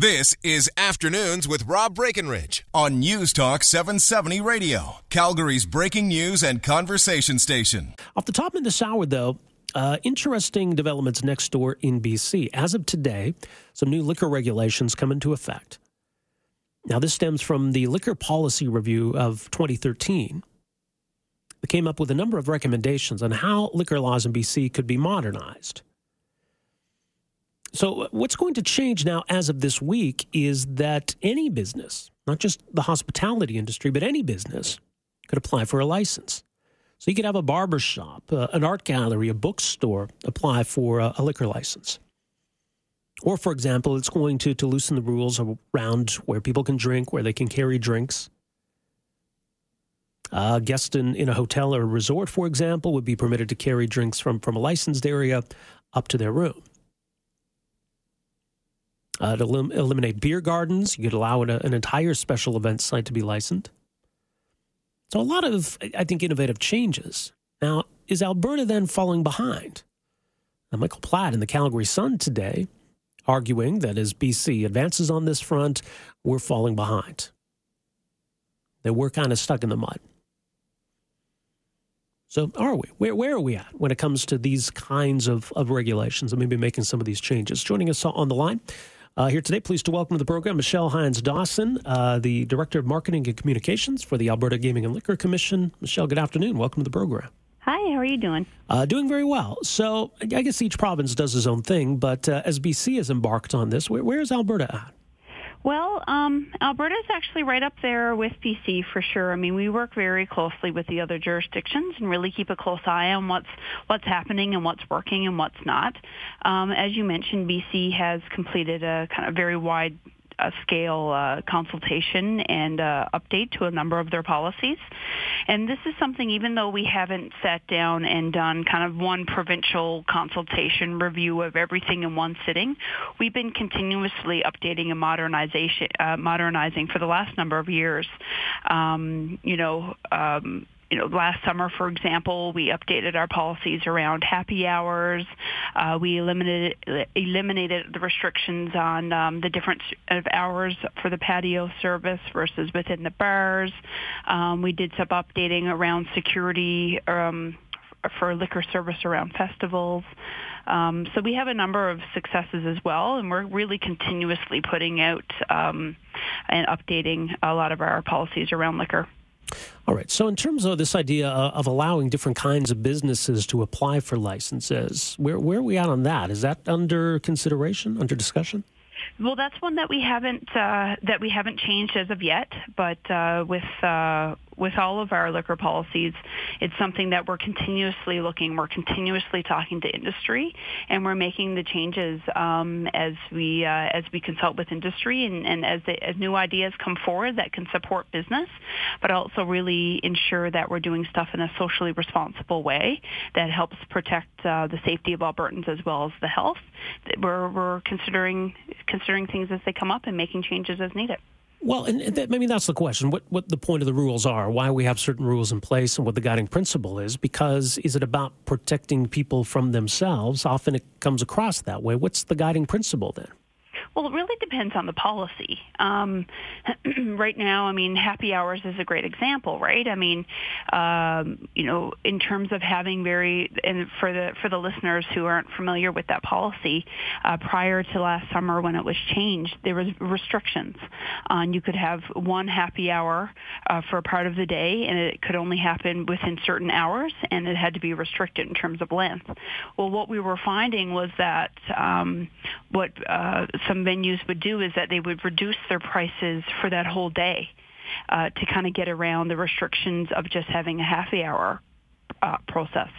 This is Afternoons with Rob Breckenridge on News Talk 770 Radio, Calgary's breaking news and conversation station. Off the top of this hour, though, uh, interesting developments next door in BC. As of today, some new liquor regulations come into effect. Now, this stems from the Liquor Policy Review of 2013. It came up with a number of recommendations on how liquor laws in BC could be modernized. So, what's going to change now as of this week is that any business, not just the hospitality industry, but any business, could apply for a license. So, you could have a barber shop, uh, an art gallery, a bookstore apply for a, a liquor license. Or, for example, it's going to, to loosen the rules around where people can drink, where they can carry drinks. A guest in, in a hotel or a resort, for example, would be permitted to carry drinks from, from a licensed area up to their room uh, to elim- eliminate beer gardens. You could allow an, an entire special event site to be licensed. So, a lot of, I think, innovative changes. Now, is Alberta then falling behind? Now, Michael Platt in the Calgary Sun today arguing that as BC advances on this front, we're falling behind. That we're kind of stuck in the mud. So, are we? Where, where are we at when it comes to these kinds of, of regulations and maybe making some of these changes? Joining us on the line, uh, here today, pleased to welcome to the program Michelle Hines Dawson, uh, the Director of Marketing and Communications for the Alberta Gaming and Liquor Commission. Michelle, good afternoon. Welcome to the program. Hi, how are you doing? Uh, doing very well. So, I guess each province does its own thing, but uh, as BC has embarked on this, where, where is Alberta at? Well, um, Alberta is actually right up there with BC for sure. I mean, we work very closely with the other jurisdictions and really keep a close eye on what's what's happening and what's working and what's not. Um, as you mentioned, BC has completed a kind of very wide scale uh, consultation and uh, update to a number of their policies. And this is something, even though we haven't sat down and done kind of one provincial consultation review of everything in one sitting, we've been continuously updating and modernization, uh, modernizing for the last number of years. Um, you know. Um, you know, last summer, for example, we updated our policies around happy hours. Uh, we eliminated eliminated the restrictions on um, the difference of hours for the patio service versus within the bars. Um, we did some updating around security. Um, for liquor service around festivals. Um, so we have a number of successes as well, and we're really continuously putting out um, and updating a lot of our policies around liquor. All right. So, in terms of this idea of allowing different kinds of businesses to apply for licenses, where where are we at on that? Is that under consideration, under discussion? Well, that's one that we haven't uh, that we haven't changed as of yet. But uh, with uh, with all of our liquor policies, it's something that we're continuously looking. We're continuously talking to industry, and we're making the changes um, as we uh, as we consult with industry and, and as as new ideas come forward that can support business, but also really ensure that we're doing stuff in a socially responsible way that helps protect uh, the safety of Albertans as well as the health. We're we're considering considering things as they come up and making changes as needed. Well, and that, maybe that's the question. What what the point of the rules are? Why we have certain rules in place, and what the guiding principle is? Because is it about protecting people from themselves? Often it comes across that way. What's the guiding principle then? Well, it really depends on the policy. Um, right now, I mean, happy hours is a great example, right? I mean, um, you know, in terms of having very, and for the for the listeners who aren't familiar with that policy, uh, prior to last summer when it was changed, there was restrictions on you could have one happy hour uh, for a part of the day, and it could only happen within certain hours, and it had to be restricted in terms of length. Well, what we were finding was that um, what uh, some venues would do is that they would reduce their prices for that whole day uh, to kind of get around the restrictions of just having a happy hour uh, process.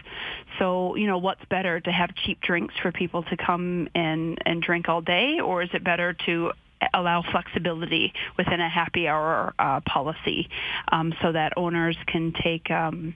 So, you know, what's better to have cheap drinks for people to come and, and drink all day, or is it better to allow flexibility within a happy hour uh, policy um, so that owners can take um,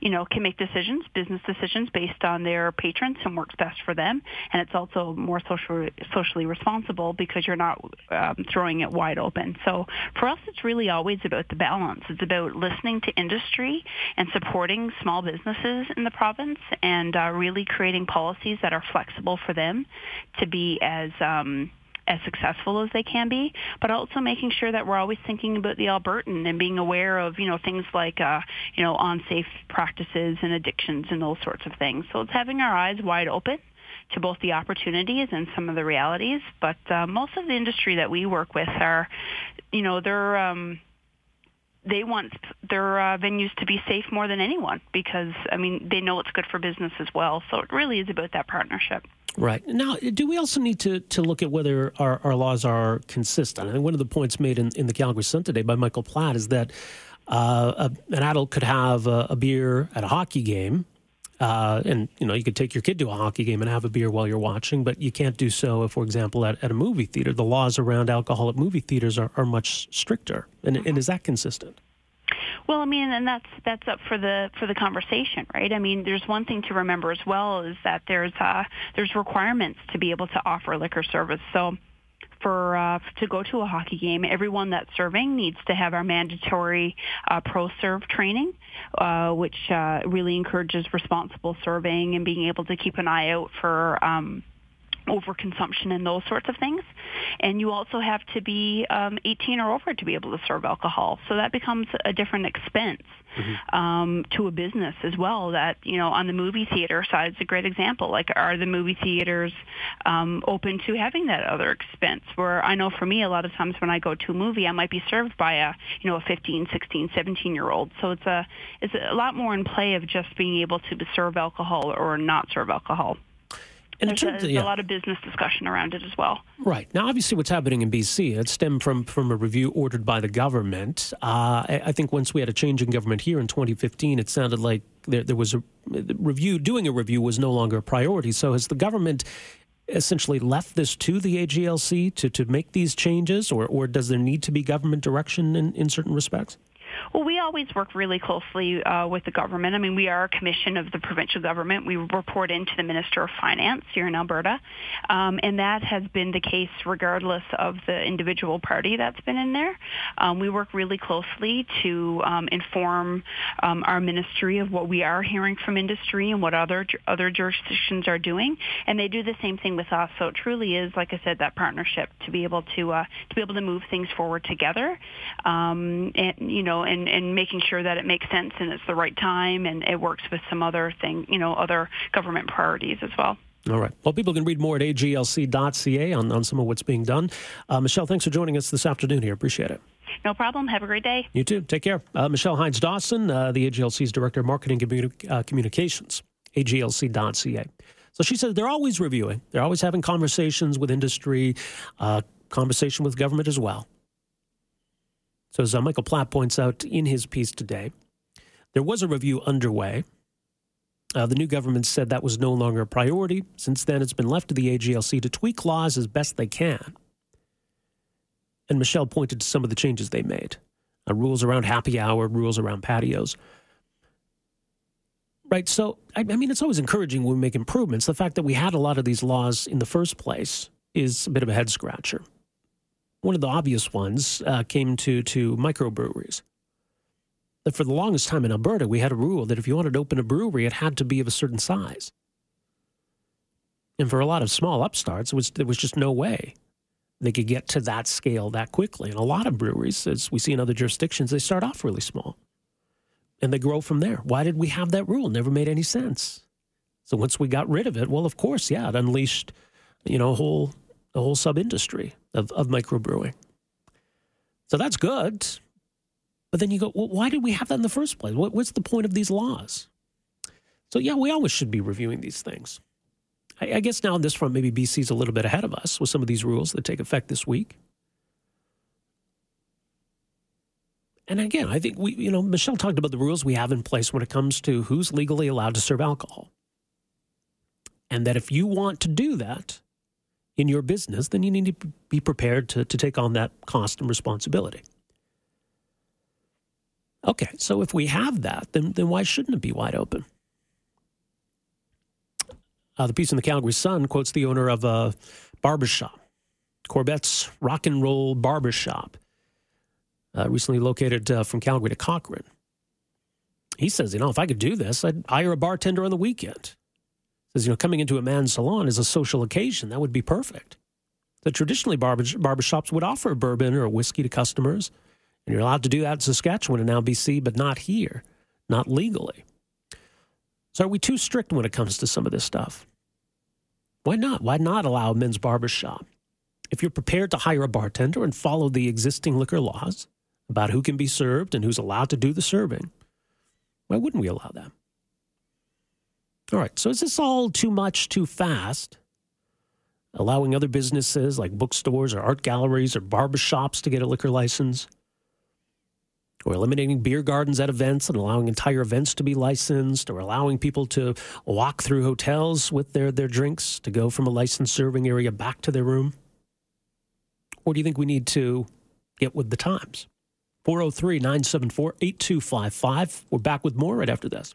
you know, can make decisions, business decisions based on their patrons and works best for them. And it's also more socially socially responsible because you're not um, throwing it wide open. So for us, it's really always about the balance. It's about listening to industry and supporting small businesses in the province and uh, really creating policies that are flexible for them to be as um, as successful as they can be, but also making sure that we're always thinking about the Albertan and being aware of, you know, things like, uh, you know, unsafe practices and addictions and those sorts of things. So it's having our eyes wide open to both the opportunities and some of the realities. But uh, most of the industry that we work with are, you know, they're um, they want their uh, venues to be safe more than anyone because I mean they know it's good for business as well. So it really is about that partnership. Right. Now, do we also need to, to look at whether our, our laws are consistent? I think one of the points made in, in the Calgary Sun today by Michael Platt is that uh, a, an adult could have a, a, beer at a hockey game. Uh, and you know you could take your kid to a hockey game and have a beer while you're watching, but you can't do so, if, for example, at, at a movie theater. The laws around alcohol at movie theaters are, are much stricter. And, and is that consistent? Well, I mean, and that's that's up for the for the conversation, right? I mean, there's one thing to remember as well is that there's uh, there's requirements to be able to offer liquor service. So for uh, to go to a hockey game, everyone that's serving needs to have our mandatory uh, pro serve training, uh, which uh, really encourages responsible serving and being able to keep an eye out for. Um, overconsumption and those sorts of things. And you also have to be um, 18 or over to be able to serve alcohol. So that becomes a different expense mm-hmm. um, to a business as well. That, you know, on the movie theater side, it's a great example. Like, are the movie theaters um, open to having that other expense? Where I know for me, a lot of times when I go to a movie, I might be served by a, you know, a 15, 16, 17 year old. So it's a, it's a lot more in play of just being able to serve alcohol or not serve alcohol. And there's, a, yeah. a, lot of business discussion around it as well. Right now, obviously, what's happening in BC it stemmed from from a review ordered by the government. Uh, I, I, think once we had a change in government here in 2015, it sounded like there, there was a review. Doing a review was no longer a priority. So has the government essentially left this to the AGLC to to make these changes, or or does there need to be government direction in, in certain respects? Well, we always work really closely uh, with the government. I mean, we are a commission of the provincial government. We report into the Minister of Finance here in Alberta, um, and that has been the case regardless of the individual party that's been in there. Um, we work really closely to um, inform um, our ministry of what we are hearing from industry and what other other jurisdictions are doing, and they do the same thing with us. So it truly is, like I said, that partnership to be able to uh, to be able to move things forward together, um, and you know and, and making sure that it makes sense and it's the right time and it works with some other thing, you know, other government priorities as well. All right. Well, people can read more at aglc.ca on, on some of what's being done. Uh, Michelle, thanks for joining us this afternoon here. Appreciate it. No problem. Have a great day. You too. Take care. Uh, Michelle Hines Dawson, uh, the AGLC's Director of Marketing Communi- uh, Communications, aglc.ca. So she says they're always reviewing, they're always having conversations with industry, uh, conversation with government as well. So, as uh, Michael Platt points out in his piece today, there was a review underway. Uh, the new government said that was no longer a priority. Since then, it's been left to the AGLC to tweak laws as best they can. And Michelle pointed to some of the changes they made uh, rules around happy hour, rules around patios. Right. So, I, I mean, it's always encouraging when we make improvements. The fact that we had a lot of these laws in the first place is a bit of a head scratcher. One of the obvious ones uh, came to, to microbreweries. For the longest time in Alberta, we had a rule that if you wanted to open a brewery, it had to be of a certain size. And for a lot of small upstarts, was, there was just no way they could get to that scale that quickly. And a lot of breweries, as we see in other jurisdictions, they start off really small and they grow from there. Why did we have that rule? Never made any sense. So once we got rid of it, well, of course, yeah, it unleashed, you know, a whole the whole sub industry of, of microbrewing. So that's good. But then you go, well, why did we have that in the first place? What, what's the point of these laws? So, yeah, we always should be reviewing these things. I, I guess now on this front, maybe BC's a little bit ahead of us with some of these rules that take effect this week. And again, I think we, you know, Michelle talked about the rules we have in place when it comes to who's legally allowed to serve alcohol. And that if you want to do that, in your business, then you need to be prepared to, to take on that cost and responsibility. Okay, so if we have that, then, then why shouldn't it be wide open? Uh, the piece in the Calgary Sun quotes the owner of a barbershop, Corbett's Rock and Roll Barbershop, uh, recently located uh, from Calgary to Cochrane. He says, you know, if I could do this, I'd hire a bartender on the weekend says, you know, coming into a man's salon is a social occasion. That would be perfect. that traditionally barber, barbershops would offer a bourbon or a whiskey to customers. And you're allowed to do that in Saskatchewan and now BC, but not here, not legally. So are we too strict when it comes to some of this stuff? Why not? Why not allow a men's barbershop? If you're prepared to hire a bartender and follow the existing liquor laws about who can be served and who's allowed to do the serving, why wouldn't we allow that? All right, so is this all too much too fast? Allowing other businesses like bookstores or art galleries or barbershops to get a liquor license? Or eliminating beer gardens at events and allowing entire events to be licensed, or allowing people to walk through hotels with their, their drinks to go from a licensed serving area back to their room? Or do you think we need to get with the times? 403 974 8255. We're back with more right after this.